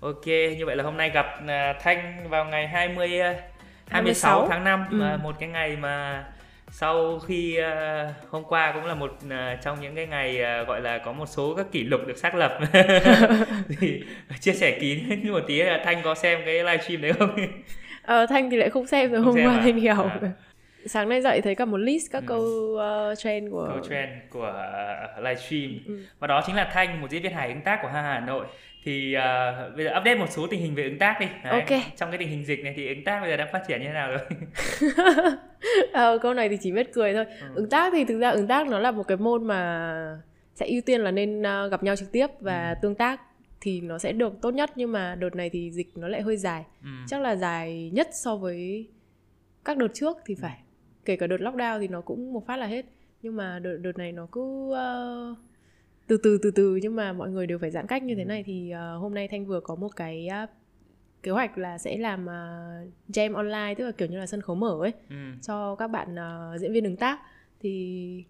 Ok, như vậy là hôm nay gặp uh, Thanh vào ngày 20 uh, 26 tháng 5 ừ. một cái ngày mà sau khi uh, hôm qua cũng là một uh, trong những cái ngày uh, gọi là có một số các kỷ lục được xác lập thì chia sẻ kín một tí là Thanh có xem cái livestream đấy không? Ờ, Thanh thì lại không xem rồi không hôm qua à? Thanh hiểu. À. Sáng nay dậy thấy cả một list các ừ. câu uh, trend của câu trend của uh, livestream ừ. và đó chính là Thanh một diễn viên hài ứng tác của Hà Nội thì uh, bây giờ update một số tình hình về ứng tác đi Đấy, ok trong cái tình hình dịch này thì ứng tác bây giờ đang phát triển như thế nào rồi ờ, câu này thì chỉ biết cười thôi ừ. ứng tác thì thực ra ứng tác nó là một cái môn mà sẽ ưu tiên là nên uh, gặp nhau trực tiếp và ừ. tương tác thì nó sẽ được tốt nhất nhưng mà đợt này thì dịch nó lại hơi dài ừ. chắc là dài nhất so với các đợt trước thì ừ. phải kể cả đợt lockdown thì nó cũng một phát là hết nhưng mà đợt đợt này nó cứ uh, từ từ từ từ nhưng mà mọi người đều phải giãn cách như thế này thì uh, hôm nay thanh vừa có một cái uh, kế hoạch là sẽ làm uh, jam online tức là kiểu như là sân khấu mở ấy ừ. cho các bạn uh, diễn viên ứng tác thì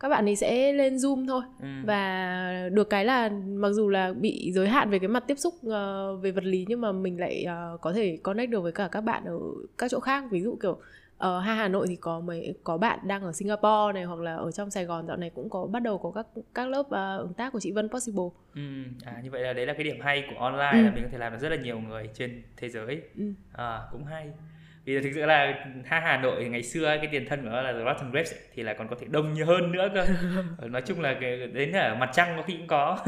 các bạn ấy sẽ lên zoom thôi ừ. và được cái là mặc dù là bị giới hạn về cái mặt tiếp xúc uh, về vật lý nhưng mà mình lại uh, có thể connect được với cả các bạn ở các chỗ khác ví dụ kiểu ở hai Hà Nội thì có mấy có bạn đang ở Singapore này hoặc là ở trong Sài Gòn dạo này cũng có bắt đầu có các các lớp uh, ứng tác của chị Vân Possible. Ừ, à như vậy là đấy là cái điểm hay của online ừ. là mình có thể làm được rất là nhiều người trên thế giới. Ừ. À cũng hay vì thực sự là ha Hà Nội ngày xưa cái tiền thân của nó là The Rotten Grapes thì là còn có thể đông nhiều hơn nữa cơ. Ờ, nói chung là cái, đến ở mặt trăng có khi cũng có.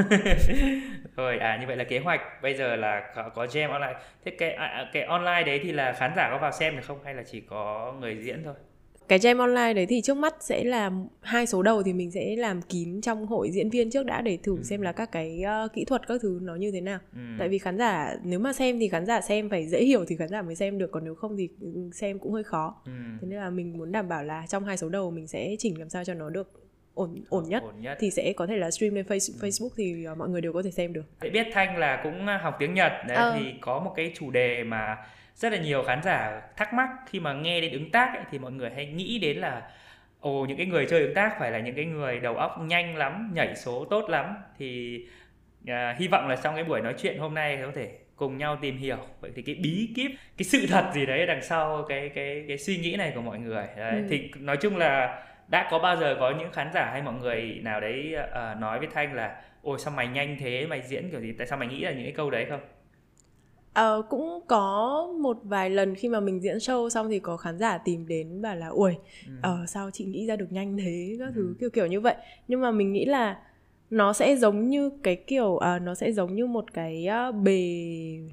Rồi à như vậy là kế hoạch. Bây giờ là có, có jam online. Thế cái à, à, cái online đấy thì là khán giả có vào xem được không? Hay là chỉ có người diễn thôi? Cái jam online đấy thì trước mắt sẽ là hai số đầu thì mình sẽ làm kín trong hội diễn viên trước đã để thử ừ. xem là các cái uh, kỹ thuật các thứ nó như thế nào ừ. tại vì khán giả nếu mà xem thì khán giả xem phải dễ hiểu thì khán giả mới xem được còn nếu không thì xem cũng hơi khó ừ. thế nên là mình muốn đảm bảo là trong hai số đầu mình sẽ chỉnh làm sao cho nó được ổn ổn nhất, ổn nhất thì sẽ có thể là stream lên face, ừ. Facebook thì uh, mọi người đều có thể xem được. Để biết Thanh là cũng học tiếng Nhật đấy ờ. thì có một cái chủ đề mà rất là nhiều khán giả thắc mắc khi mà nghe đến ứng tác ấy, thì mọi người hay nghĩ đến là ồ những cái người chơi ứng tác phải là những cái người đầu óc nhanh lắm nhảy số tốt lắm. Thì à, hy vọng là trong cái buổi nói chuyện hôm nay có thể cùng nhau tìm hiểu. Vậy thì cái bí kíp cái sự thật gì đấy đằng sau cái cái cái suy nghĩ này của mọi người. Đấy. Ừ. thì nói chung là đã có bao giờ có những khán giả hay mọi người nào đấy uh, nói với thanh là ôi sao mày nhanh thế? Mày diễn kiểu gì? Tại sao mày nghĩ là những cái câu đấy không Ờ, cũng có một vài lần khi mà mình diễn show xong thì có khán giả tìm đến và là ui ừ. ờ sao chị nghĩ ra được nhanh thế các ừ. thứ kiểu kiểu như vậy nhưng mà mình nghĩ là nó sẽ giống như cái kiểu à, nó sẽ giống như một cái uh, bề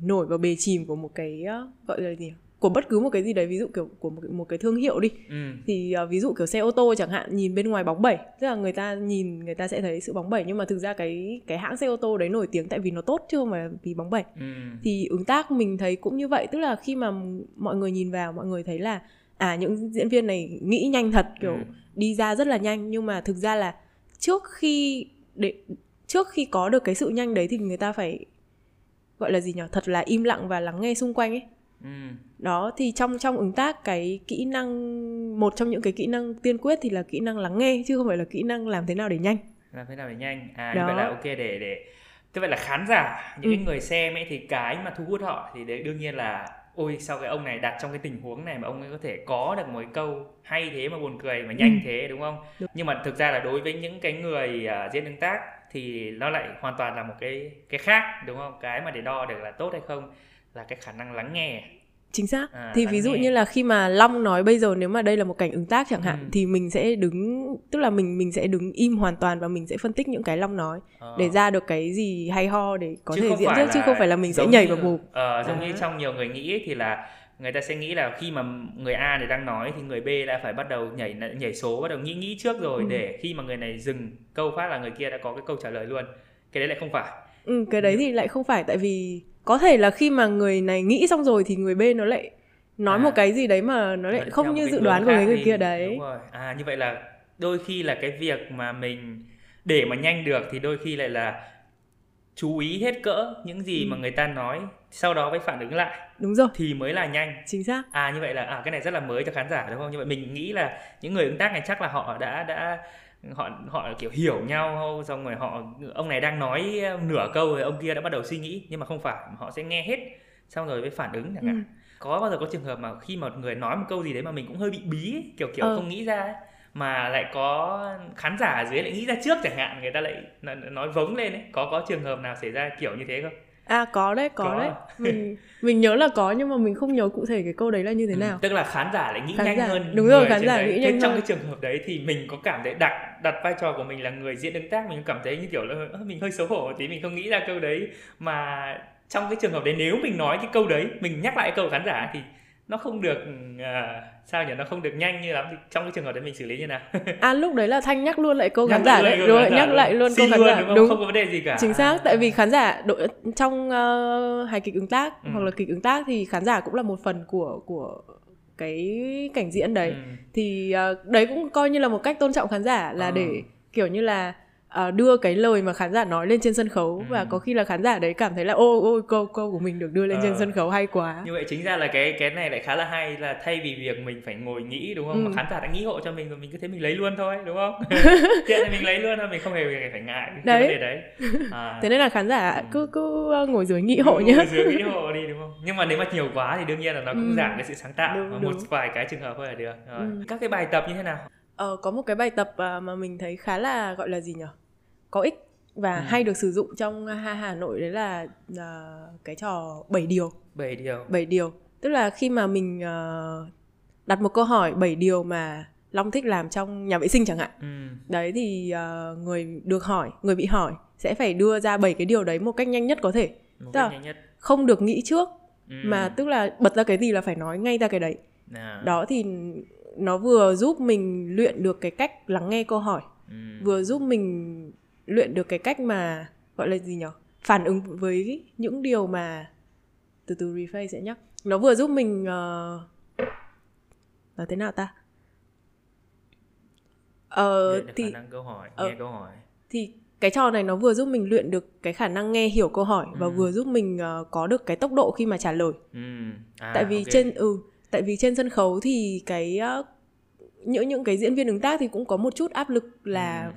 nổi và bề chìm của một cái uh, gọi là gì của bất cứ một cái gì đấy ví dụ kiểu của một, một cái thương hiệu đi ừ. thì uh, ví dụ kiểu xe ô tô chẳng hạn nhìn bên ngoài bóng bẩy tức là người ta nhìn người ta sẽ thấy sự bóng bẩy nhưng mà thực ra cái cái hãng xe ô tô đấy nổi tiếng tại vì nó tốt chứ không phải vì bóng bẩy ừ. thì ứng tác mình thấy cũng như vậy tức là khi mà mọi người nhìn vào mọi người thấy là à những diễn viên này nghĩ nhanh thật kiểu ừ. đi ra rất là nhanh nhưng mà thực ra là trước khi để trước khi có được cái sự nhanh đấy thì người ta phải gọi là gì nhỉ thật là im lặng và lắng nghe xung quanh ấy ừ. đó thì trong trong ứng tác cái kỹ năng một trong những cái kỹ năng tiên quyết thì là kỹ năng lắng nghe chứ không phải là kỹ năng làm thế nào để nhanh làm thế nào để nhanh à đó. như vậy là ok để để tức vậy là khán giả những ừ. cái người xem ấy thì cái mà thu hút họ thì đấy đương nhiên là ôi sao cái ông này đặt trong cái tình huống này mà ông ấy có thể có được một câu hay thế mà buồn cười mà nhanh ừ. thế đúng không đúng. nhưng mà thực ra là đối với những cái người uh, diễn ứng tác thì nó lại hoàn toàn là một cái cái khác đúng không cái mà để đo được là tốt hay không là cái khả năng lắng nghe chính xác à, thì ví dụ nghe. như là khi mà long nói bây giờ nếu mà đây là một cảnh ứng tác chẳng hạn ừ. thì mình sẽ đứng tức là mình mình sẽ đứng im hoàn toàn và mình sẽ phân tích những cái long nói ờ. để ra được cái gì hay ho để có chứ thể diễn trước chứ không phải là mình sẽ nhảy vào bù ờ, giống à. như trong nhiều người nghĩ thì là người ta sẽ nghĩ là khi mà người A này đang nói thì người B đã phải bắt đầu nhảy nhảy số bắt đầu nghĩ nghĩ trước rồi ừ. để khi mà người này dừng câu phát là người kia đã có cái câu trả lời luôn cái đấy lại không phải ừ cái đấy thì lại không phải tại vì có thể là khi mà người này nghĩ xong rồi thì người bên nó lại nói à, một cái gì đấy mà nó lại không như dự đoán của người kia đấy. Đúng rồi. À như vậy là đôi khi là cái việc mà mình để mà nhanh được thì đôi khi lại là chú ý hết cỡ những gì ừ. mà người ta nói sau đó mới phản ứng lại đúng rồi. thì mới là nhanh. Chính xác. À như vậy là à cái này rất là mới cho khán giả đúng không? Như vậy mình nghĩ là những người ứng tác này chắc là họ đã đã họ họ kiểu hiểu nhau xong rồi họ ông này đang nói nửa câu rồi ông kia đã bắt đầu suy nghĩ nhưng mà không phải họ sẽ nghe hết xong rồi mới phản ứng chẳng hạn ừ. có bao giờ có trường hợp mà khi mà một người nói một câu gì đấy mà mình cũng hơi bị bí ấy, kiểu kiểu ừ. không nghĩ ra ấy, mà lại có khán giả ở dưới lại nghĩ ra trước chẳng hạn người ta lại nói vống lên ấy có có trường hợp nào xảy ra kiểu như thế không À có đấy, có, có. đấy. Mình mình nhớ là có nhưng mà mình không nhớ cụ thể cái câu đấy là như thế ừ, nào. Ừ, tức là khán giả lại nghĩ khán nhanh giả, hơn. Đúng rồi, khán giả nghĩ nhanh hơn. Trong cái trường hợp đấy thì mình có cảm thấy đặt đặt vai trò của mình là người diễn đứng tác mình cảm thấy như kiểu là mình hơi xấu hổ tí mình không nghĩ ra câu đấy mà trong cái trường hợp đấy nếu mình nói cái câu đấy mình nhắc lại câu khán giả thì nó không được à, sao nhỉ? Nó không được nhanh như lắm thì trong cái trường hợp đấy mình xử lý như nào? À lúc đấy là thanh nhắc luôn lại câu khán giả đấy. đúng rồi nhắc lại luôn câu khán giả. đúng, đúng. Không có vấn đề gì cả. Chính xác tại vì khán giả đội trong uh, hài kịch ứng tác ừ. hoặc là kịch ứng tác thì khán giả cũng là một phần của của cái cảnh diễn đấy. Ừ. thì uh, đấy cũng coi như là một cách tôn trọng khán giả là ừ. để kiểu như là uh, đưa cái lời mà khán giả nói lên trên sân khấu ừ. và có khi là khán giả đấy cảm thấy là ô ô câu câu của mình được đưa lên ờ. trên sân khấu hay quá như vậy chính ra là cái cái này lại khá là hay là thay vì việc mình phải ngồi nghĩ đúng không ừ. mà khán giả đã nghĩ hộ cho mình rồi mình cứ thế mình lấy luôn thôi đúng không chuyện thì mình lấy luôn thôi mình không hề phải ngại đấy. vấn đề đấy à. thế nên là khán giả ừ. cứ cứ ờ, ngồi dưới nghĩ hộ nhé ngồi dưới nghĩ hộ đi đúng không nhưng mà nếu mà nhiều quá thì đương nhiên là nó cũng ừ. giảm cái sự sáng tạo đúng, một đúng. vài cái trường hợp thôi là được rồi. Ừ. các cái bài tập như thế nào Ờ, có một cái bài tập à, mà mình thấy khá là gọi là gì nhỉ? Có ích và ừ. hay được sử dụng trong ha Hà Nội đấy là uh, cái trò 7 điều. 7 điều. 7 điều. Tức là khi mà mình uh, đặt một câu hỏi 7 điều mà Long thích làm trong nhà vệ sinh chẳng hạn. Ừ. Đấy thì uh, người được hỏi, người bị hỏi sẽ phải đưa ra 7 cái điều đấy một cách nhanh nhất có thể. Một cách nhanh nhất. Không được nghĩ trước ừ. mà tức là bật ra cái gì là phải nói ngay ra cái đấy. À. Đó thì nó vừa giúp mình luyện được cái cách lắng nghe câu hỏi, ừ. vừa giúp mình luyện được cái cách mà gọi là gì nhỉ phản ứng với những điều mà từ từ replay sẽ nhắc nó vừa giúp mình uh... nói thế nào ta ờ thì khả năng câu hỏi uh, nghe câu hỏi thì cái trò này nó vừa giúp mình luyện được cái khả năng nghe hiểu câu hỏi ừ. và vừa giúp mình uh, có được cái tốc độ khi mà trả lời ừ. à, tại vì okay. trên ừ tại vì trên sân khấu thì cái uh, những những cái diễn viên ứng tác thì cũng có một chút áp lực là ừ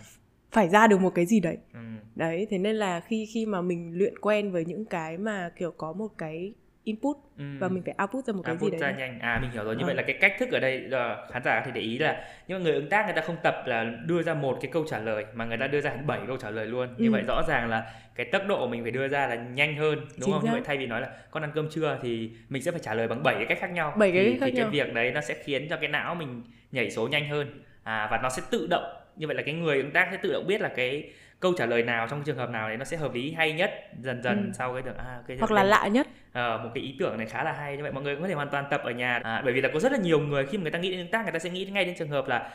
phải ra được một cái gì đấy ừ. đấy thế nên là khi khi mà mình luyện quen với những cái mà kiểu có một cái input ừ. và mình phải output ra một cái output gì đấy ra nhanh à mình hiểu rồi như ừ. vậy là cái cách thức ở đây là khán giả thì để ý là nhưng mà người ứng tác người ta không tập là đưa ra một cái câu trả lời mà người ta đưa ra hẳn bảy câu trả lời luôn như ừ. vậy rõ ràng là cái tốc độ mình phải đưa ra là nhanh hơn đúng Chính không xác. như vậy thay vì nói là con ăn cơm trưa thì mình sẽ phải trả lời bằng bảy cái cách khác nhau bảy cái thì, cách khác thì nhau. cái việc đấy nó sẽ khiến cho cái não mình nhảy số nhanh hơn à, và nó sẽ tự động như vậy là cái người ứng tác sẽ tự động biết là cái câu trả lời nào trong trường hợp nào đấy nó sẽ hợp lý hay nhất dần dần ừ. sau cái tưởng à cái hoặc là lạ nhất. À, một cái ý tưởng này khá là hay. Như vậy mọi người có thể hoàn toàn tập ở nhà. À, bởi vì là có rất là nhiều người khi mà người ta nghĩ đến ứng tác người ta sẽ nghĩ ngay đến trường hợp là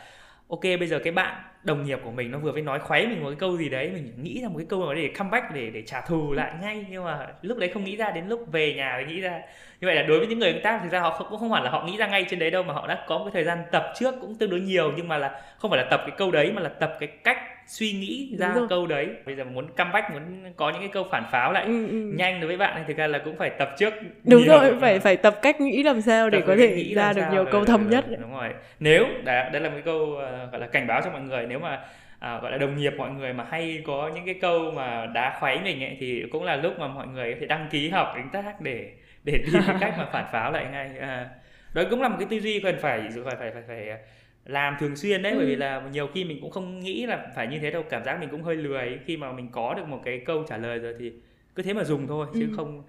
ok bây giờ cái bạn đồng nghiệp của mình nó vừa mới nói khoáy mình một cái câu gì đấy mình nghĩ ra một cái câu nào để comeback để để trả thù lại ngay. Nhưng mà lúc đấy không nghĩ ra đến lúc về nhà mới nghĩ ra. Như vậy là đối với những người ta tác thực ra họ không, cũng không hẳn là họ nghĩ ra ngay trên đấy đâu mà họ đã có một cái thời gian tập trước cũng tương đối nhiều. Nhưng mà là không phải là tập cái câu đấy mà là tập cái cách suy nghĩ ra câu đấy. Bây giờ muốn comeback muốn có những cái câu phản pháo lại ừ, ừ. nhanh đối với bạn thì thực ra là cũng phải tập trước đúng nhiều. rồi phải phải tập cách nghĩ làm sao để có thể nghĩ ra được nhiều câu thâm nhất đúng rồi. Nếu đấy, đấy là một cái câu uh, gọi là cảnh báo cho mọi người nếu mà à, gọi là đồng nghiệp mọi người mà hay có những cái câu mà đá khoáy mình ấy thì cũng là lúc mà mọi người có thể đăng ký học đánh tác để để tìm cái cách mà phản pháo lại ngay. À, đó cũng là một cái tư duy cần phải phải phải phải, phải làm thường xuyên đấy ừ. bởi vì là nhiều khi mình cũng không nghĩ là phải như thế đâu cảm giác mình cũng hơi lười khi mà mình có được một cái câu trả lời rồi thì cứ thế mà dùng thôi chứ ừ. không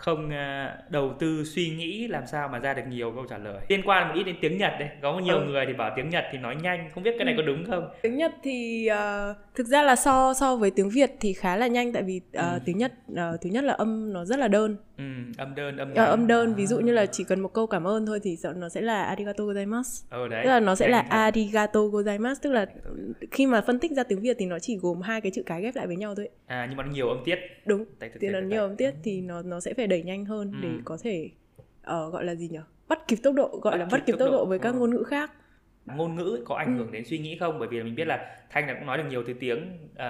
không à, đầu tư suy nghĩ làm sao mà ra được nhiều câu trả lời liên quan một ít đến tiếng Nhật đây có nhiều ừ. người thì bảo tiếng Nhật thì nói nhanh không biết cái này ừ. có đúng không tiếng Nhật thì uh, thực ra là so so với tiếng Việt thì khá là nhanh tại vì uh, ừ. tiếng Nhật uh, thứ nhất là âm nó rất là đơn ừ, âm đơn âm uh, âm đơn ví dụ như là chỉ cần một câu cảm ơn thôi thì nó sẽ là arigato gozaimasu ừ, đấy. tức là nó sẽ đấy, là đấy. arigato gozaimasu tức là khi mà phân tích ra tiếng Việt thì nó chỉ gồm hai cái chữ cái ghép lại với nhau thôi à nhưng mà nó nhiều âm tiết đúng thì nó nhiều âm tiết thì nó nó sẽ phải đẩy nhanh hơn ừ. để có thể uh, gọi là gì nhỉ bắt kịp tốc độ gọi bắt là bắt kịp tốc độ, độ với các ừ. ngôn ngữ khác ngôn ngữ có ảnh ừ. hưởng đến suy nghĩ không bởi vì mình biết là thanh là cũng nói được nhiều thứ tiếng uh,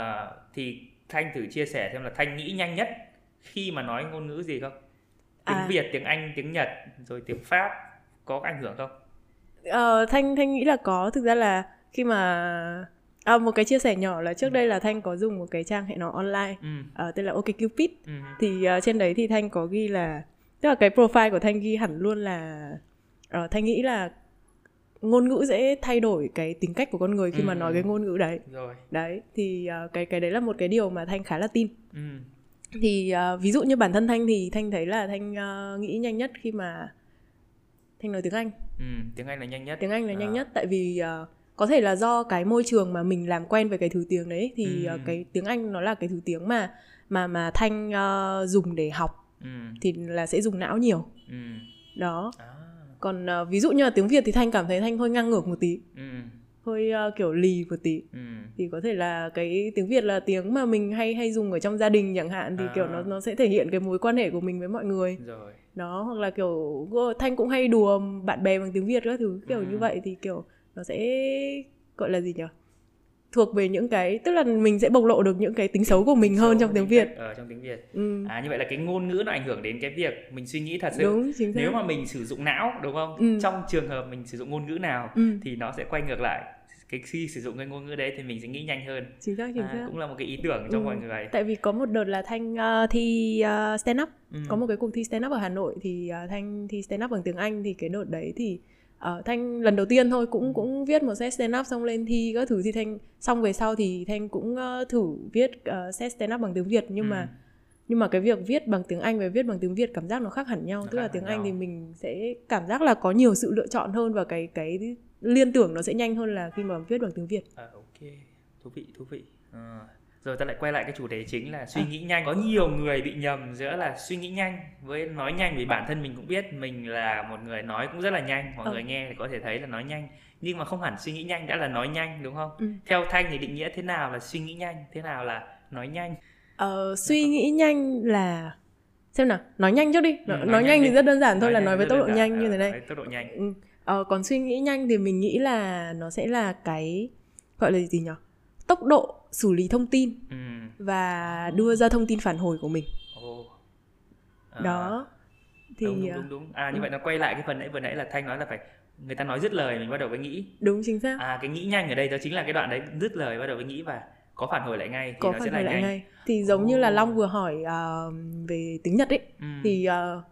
thì thanh thử chia sẻ xem là thanh nghĩ nhanh nhất khi mà nói ngôn ngữ gì không tiếng à. việt tiếng anh tiếng nhật rồi tiếng pháp có ảnh hưởng không uh, thanh thanh nghĩ là có thực ra là khi mà À, một cái chia sẻ nhỏ là trước đây là Thanh có dùng một cái trang hẹn hò online ừ. uh, tên là OkCupid. Ừ. Thì uh, trên đấy thì Thanh có ghi là tức là cái profile của Thanh ghi hẳn luôn là uh, Thanh nghĩ là ngôn ngữ sẽ thay đổi cái tính cách của con người khi Ừ. mà nói cái ngôn ngữ đấy. rồi Đấy thì uh, cái cái đấy là một cái điều mà Thanh khá là tin. ừ. Thì uh, ví dụ như bản thân Thanh thì Thanh thấy là Thanh uh, nghĩ nhanh nhất khi mà Thanh nói tiếng Anh. Ừ. tiếng anh là nhanh nhất tiếng Anh là À. nhanh nhất tại vì uh, có thể là do cái môi trường mà mình làm quen với cái thứ tiếng đấy thì Ừ. uh, cái tiếng Anh nó là cái thứ tiếng mà mà mà Thanh uh, dùng để học ừ. thì là sẽ dùng não nhiều Ừ. đó À. còn uh, ví dụ như là tiếng Việt thì Thanh cảm thấy Thanh hơi ngang ngược một tí Ừ. hơi uh, kiểu lì một tí Ừ. thì có thể là cái tiếng Việt là tiếng mà mình hay hay dùng ở trong gia đình chẳng hạn thì À. kiểu nó nó sẽ thể hiện cái mối quan hệ của mình với mọi người rồi đó hoặc là kiểu thanh cũng hay đùa bạn bè bằng tiếng việt các thứ kiểu Ừ. như vậy thì kiểu nó sẽ gọi là gì nhỉ thuộc về những cái tức là mình sẽ bộc lộ được những cái tính xấu của mình hơn Xấu trong tiếng tính việt ở trong tiếng việt ừ. à như vậy là cái ngôn ngữ nó ảnh hưởng đến cái việc mình suy nghĩ thật sự đúng chính xác nếu mà mình sử dụng não đúng không Ừ. trong trường hợp mình sử dụng ngôn ngữ nào ừ. thì nó sẽ quay ngược lại cái khi sử dụng cái ngôn ngữ đấy thì mình sẽ nghĩ nhanh hơn chính xác chính à, xác cũng là một cái ý tưởng cho Ừ. mọi người tại vì có một đợt là thanh uh, thi uh, stand up ừ. có một cái cuộc thi stand up ở hà nội thì uh, thanh thi stand up bằng tiếng anh thì cái đợt đấy thì uh, thanh lần đầu tiên thôi Ừ. cũng cũng viết một set stand up xong lên thi các thứ thì thanh xong về sau thì thanh cũng uh, thử viết uh, set stand up bằng tiếng việt nhưng Ừ. mà nhưng mà cái việc viết bằng tiếng Anh và viết bằng tiếng Việt cảm giác nó khác hẳn nhau Nó tức là tiếng Anh nhau. thì mình sẽ cảm giác là có nhiều sự lựa chọn hơn và cái cái liên tưởng nó sẽ nhanh hơn là khi mà viết bằng tiếng Việt À, ok thú vị thú vị Ờ. rồi ta lại quay lại cái chủ đề chính là suy nghĩ nhanh. Có nhiều người bị nhầm giữa là suy nghĩ nhanh với nói nhanh vì bản thân mình cũng biết mình là một người nói cũng rất là nhanh. Mọi Ờ. người nghe thì có thể thấy là nói nhanh nhưng mà không hẳn suy nghĩ nhanh đã là nói nhanh đúng không? Ừ. theo thanh thì định nghĩa thế nào là suy nghĩ nhanh thế nào là nói nhanh? Ờ, suy nghĩ nhanh là xem nào nói nhanh trước đi. Ừ, nói, nói nhanh nhanh thì rất đơn giản thôi là nói với tốc độ nhanh như thế này. nói tốc độ nhanh. Ừ. ờ, còn suy nghĩ nhanh thì mình nghĩ là nó sẽ là cái gọi là gì nhỉ? Tốc độ xử lý thông tin ừ. và đưa ra thông tin phản hồi của mình. À, đó. Thì đúng, đúng ờ, đúng đúng. À như ừ. vậy nó quay lại cái phần nãy vừa nãy là thanh nói là phải người ta nói dứt lời mình bắt đầu mới nghĩ. Đúng chính xác. À cái nghĩ nhanh ở đây đó chính là cái đoạn đấy dứt lời bắt đầu mới nghĩ và có phản hồi lại ngay thì có nó phản sẽ hồi lại nhanh. ngay. Thì giống như là long vừa hỏi ờ, về tiếng nhật ấy. Ừ. thì ờ,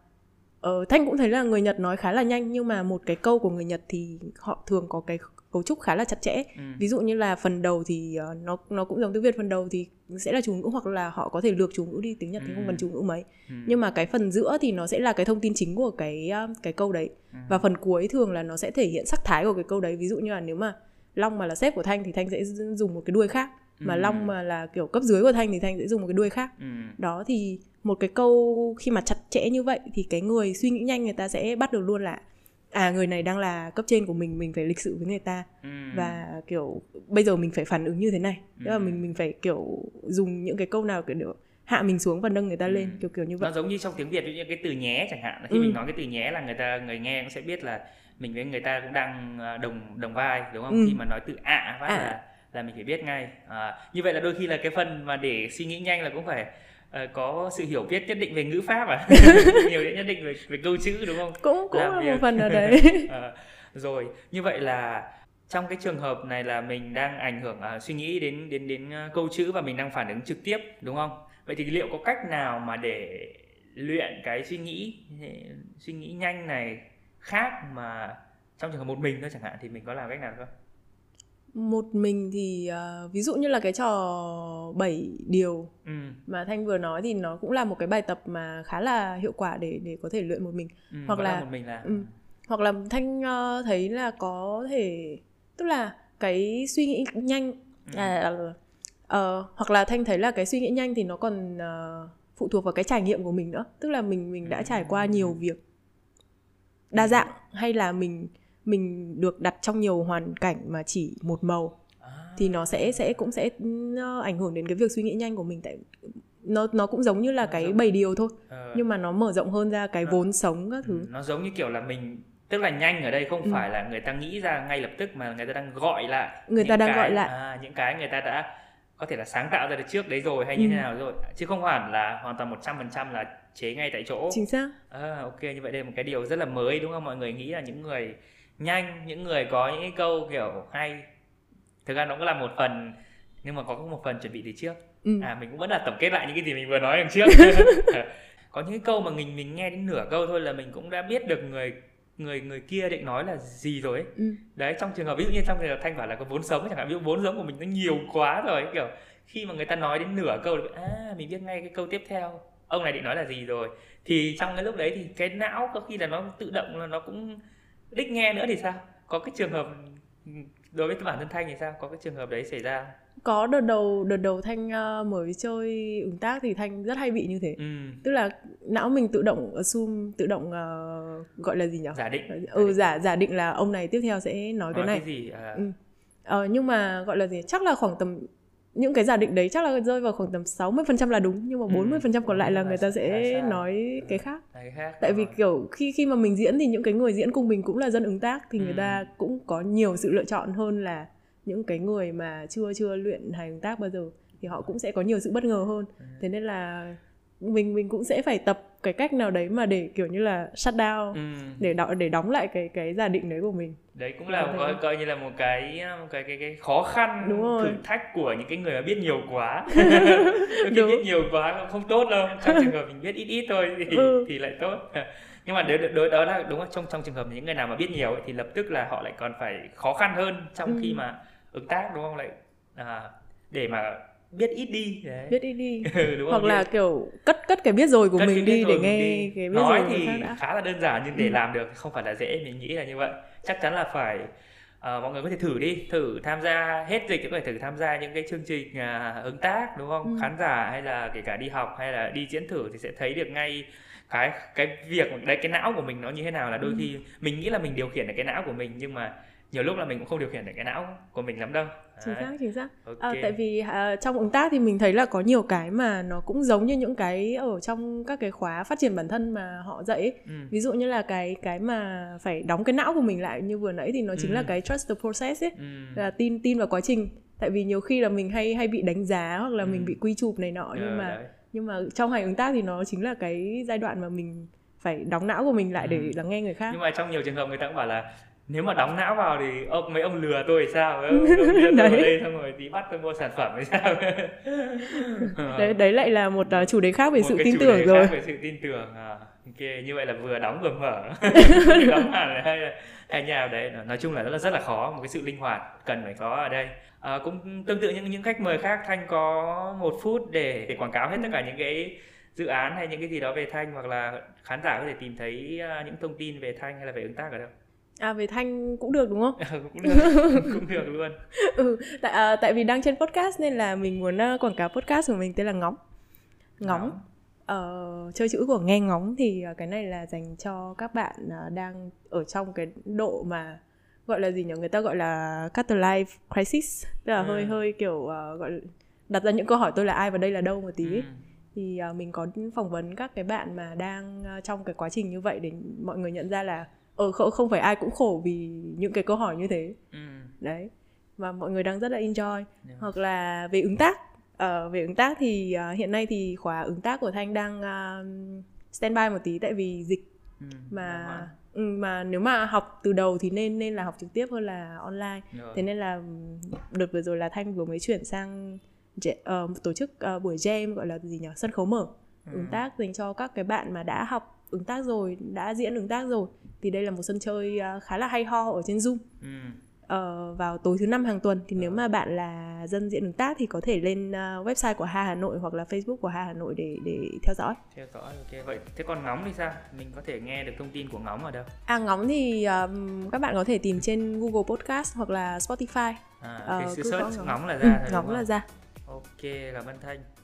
ờ, thanh cũng thấy là người nhật nói khá là nhanh nhưng mà một cái câu của người nhật thì họ thường có cái cấu trúc khá là chặt chẽ ừ. ví dụ như là phần đầu thì ờ, nó nó cũng giống tiếng việt phần đầu thì sẽ là chủ ngữ hoặc là họ có thể lược chủ ngữ đi tiếng nhật thì không Ừ. cần chủ ngữ mấy ừ. nhưng mà cái phần giữa thì nó sẽ là cái thông tin chính của cái ờ, cái câu đấy Ừ. và phần cuối thường là nó sẽ thể hiện sắc thái của cái câu đấy ví dụ như là nếu mà long mà là sếp của thanh thì thanh sẽ dùng một cái đuôi khác mà Ừ. long mà là kiểu cấp dưới của thanh thì thanh sẽ dùng một cái đuôi khác ừ. đó thì một cái câu khi mà chặt chẽ như vậy thì cái người suy nghĩ nhanh người ta sẽ bắt được luôn là à người này đang là cấp trên của mình mình phải lịch sự với người ta Ừ. và kiểu bây giờ mình phải phản ứng như thế này tức là mình mình phải kiểu dùng những cái câu nào kiểu để hạ mình xuống và nâng người ta Ừ. lên kiểu kiểu như vậy nó giống như trong tiếng việt như cái từ nhé chẳng hạn khi Ừ. mình nói cái từ nhé là người ta người nghe cũng sẽ biết là mình với người ta cũng đang ờ, đồng đồng vai đúng không Ừ. khi mà nói từ ạ phát ạ. là là mình phải biết ngay à, như vậy là đôi khi là cái phần mà để suy nghĩ nhanh là cũng phải ờ, có sự hiểu biết nhất định về ngữ pháp à? Biết nhất định về, về câu chữ đúng không? Cũng cũng Làm là việc. một phần ở đấy. Ờ, rồi như vậy là trong cái trường hợp này là mình đang ảnh hưởng à, suy nghĩ đến đến đến ờ, câu chữ và mình đang phản ứng trực tiếp đúng không? Vậy thì liệu có cách nào mà để luyện cái suy nghĩ suy nghĩ nhanh này khác mà trong trường hợp một mình thôi chẳng hạn thì mình có làm cách nào không một mình thì ờ, ví dụ như là cái trò 7 điều ừ, mà thanh vừa nói thì nó cũng là một cái bài tập mà khá là hiệu quả để để có thể luyện một mình. Ừ, Hoặc là- làm một mình là ừ. hoặc là thanh ờ, thấy là có thể tức là cái suy nghĩ nhanh. Ừ. à, ờ, hoặc là thanh thấy là cái suy nghĩ nhanh thì nó còn ờ, phụ thuộc vào cái trải nghiệm của mình nữa. Tức là mình mình đã trải qua nhiều việc đa dạng hay là mình mình được đặt trong nhiều hoàn cảnh mà chỉ một màu À, thì nó sẽ sẽ cũng sẽ ờ, ảnh hưởng đến cái việc suy nghĩ nhanh của mình. Tại nó nó cũng giống như là Nó cái giống- bảy điều thôi ờ, nhưng mà nó mở rộng hơn ra cái Nó- vốn sống các ừ, thứ nó giống như kiểu là mình tức là nhanh ở đây không Ừ. phải là người ta nghĩ ra ngay lập tức mà người ta đang gọi lại Người ta đang cái- gọi lại. à, những cái người ta đã có thể là sáng tạo ra được trước đấy rồi hay như Ừ. thế nào rồi. Chứ không hẳn là hoàn toàn 100% là chế ngay tại chỗ. Chính xác. À, ok như vậy đây là một cái điều rất là mới đúng không? Mọi người nghĩ là những người nhanh những người có những cái câu kiểu hay thực ra nó cũng là một phần nhưng mà có một phần chuẩn bị từ trước ừ. à mình cũng vẫn là tổng kết lại những cái gì mình vừa nói đằng trước có những cái câu mà mình mình nghe đến nửa câu thôi là mình cũng đã biết được người người người kia định nói là gì rồi ấy. Ừ. đấy trong trường hợp ví dụ như trong trường hợp thanh bảo là có vốn sống chẳng hạn ví dụ vốn sống của mình nó nhiều quá rồi kiểu khi mà người ta nói đến nửa câu là à mình biết ngay cái câu tiếp theo ông này định nói là gì rồi thì trong cái lúc đấy thì cái não có khi là nó tự động là nó cũng đích nghe nữa thì sao? Có cái trường hợp đối với bản thân thanh thì sao? Có cái trường hợp đấy xảy ra có đợt đầu đợt đầu thanh uh, mới chơi ứng tác thì thanh rất hay bị như thế. Ừ. tức là não mình tự động assume tự động uh, gọi là gì nhỉ giả định. Ừ giả giả định là ông này tiếp theo sẽ nói, nói cái này. cái gì à... ừ. ờ, nhưng mà gọi là gì chắc là khoảng tầm những cái giả định đấy chắc là rơi vào khoảng tầm 60% là đúng nhưng mà 40% ừ. còn lại là người ta sẽ nói cái khác. cái khác. Tại vì kiểu khi khi mà mình diễn thì những cái người diễn cùng mình cũng là dân ứng tác thì ừ. người ta cũng có nhiều sự lựa chọn hơn là những cái người mà chưa chưa luyện hài ứng tác bao giờ thì họ cũng sẽ có nhiều sự bất ngờ hơn. Ừ. Thế nên là mình mình cũng sẽ phải tập cái cách nào đấy mà để kiểu như là shut down ừ. để đo, để đóng lại cái cái giả định đấy của mình đấy cũng là coi, coi như là một cái một cái cái cái khó khăn Đúng rồi. thử thách của những cái người mà biết nhiều quá khi biết nhiều quá không tốt đâu trong trường hợp mình biết ít ít thôi thì ừ. thì lại tốt nhưng mà đối, đối đó là đúng không trong trong trường hợp những người nào mà biết nhiều ấy, thì lập tức là họ lại còn phải khó khăn hơn trong ừ. khi mà ứng tác đúng không lại à, để mà biết ít đi đấy. biết ít đi ừ, đúng hoặc là kiểu cất cất cái biết rồi của cất mình đi để nghe đi. cái biết nói rồi thì khá là đơn giản nhưng để ừ. làm được không phải là dễ mình nghĩ là như vậy chắc chắn là phải uh, mọi người có thể thử đi thử tham gia hết dịch có thể thử tham gia những cái chương trình uh, ứng tác đúng không ừ. khán giả hay là kể cả đi học hay là đi diễn thử thì sẽ thấy được ngay cái cái việc đấy cái não của mình nó như thế nào là đôi ừ. khi mình nghĩ là mình điều khiển được cái não của mình nhưng mà nhiều lúc là mình cũng không điều khiển được cái não của mình lắm đâu chính xác chính xác ờ, okay. à, tại vì à, trong ứng tác thì mình thấy là có nhiều cái mà nó cũng giống như những cái ở trong các cái khóa phát triển bản thân mà họ dạy ấy. Ừ. ví dụ như là cái cái mà phải đóng cái não của mình lại như vừa nãy thì nó chính ừ. là cái trust the process ấy ừ. là tin tin vào quá trình tại vì nhiều khi là mình hay hay bị đánh giá hoặc là ừ. mình bị quy chụp này nọ nhưng mà đấy. nhưng mà trong hành ứng tác thì nó chính là cái giai đoạn mà mình phải đóng não của mình lại ừ. để lắng nghe người khác nhưng mà trong nhiều trường hợp người ta cũng bảo là nếu mà đóng não vào thì ông mấy ông lừa tôi thì sao? Ông, ông đưa tôi vào đây xong rồi tí bắt tôi mua sản phẩm thì sao? Đấy đấy lại là một uh, chủ đề khác về một sự tin tưởng rồi. khác về sự tin tưởng à, ok như vậy là vừa đóng vừa mở. Đóng hẳn hay hay nhà đấy. Nói chung là rất là rất là khó một cái sự linh hoạt cần phải có ở đây. À, cũng tương tự những những khách mời khác thanh có một phút để để quảng cáo hết tất cả những cái dự án hay những cái gì đó về thanh hoặc là khán giả có thể tìm thấy uh, những thông tin về thanh hay là về ứng tác ở đâu À về thanh cũng được đúng không? Ừ, cũng được, cũng được luôn. ừ, tại à, tại vì đang trên podcast nên là mình muốn uh, quảng cáo podcast của mình tên là ngóng. Ngóng. Uh, chơi chữ của nghe ngóng thì uh, cái này là dành cho các bạn uh, đang ở trong cái độ mà gọi là gì nhỉ? Người ta gọi là quarter life crisis, tức là ừ. hơi hơi kiểu uh, gọi đặt ra những câu hỏi tôi là ai và đây là đâu một tí. Ừ. Thì uh, mình có phỏng vấn các cái bạn mà đang uh, trong cái quá trình như vậy để mọi người nhận ra là ờ không, không phải ai cũng khổ vì những cái câu hỏi như thế ừ. đấy và mọi người đang rất là enjoy yeah. hoặc là về ứng tác uh, về ứng tác thì uh, hiện nay thì khóa ứng tác của thanh đang uh, standby một tí tại vì dịch ừ, mà ừ, mà nếu mà học từ đầu thì nên nên là học trực tiếp hơn là online rồi. thế nên là đợt vừa rồi là thanh vừa mới chuyển sang uh, tổ chức uh, buổi jam gọi là gì nhỉ sân khấu mở ừ. ứng tác dành cho các cái bạn mà đã học ứng tác rồi đã diễn ứng tác rồi thì đây là một sân chơi à, khá là hay ho ở trên zoom ừ. ờ, vào tối thứ năm hàng tuần thì nếu mà bạn là dân diễn ứng tác thì có thể lên uh, website của Ha Hà Nội hoặc là Facebook của Ha Hà Nội để để theo dõi. Theo dõi ok. Vậy thế còn ngóng thì sao? Mình có thể nghe được thông tin của ngóng ở đâu? À ngóng thì um, các bạn có thể tìm trên Google Podcast hoặc là Spotify. À, cái uh, search ngóng là ra. Ừ, ngóng là ra. Ok, cảm ơn Thanh.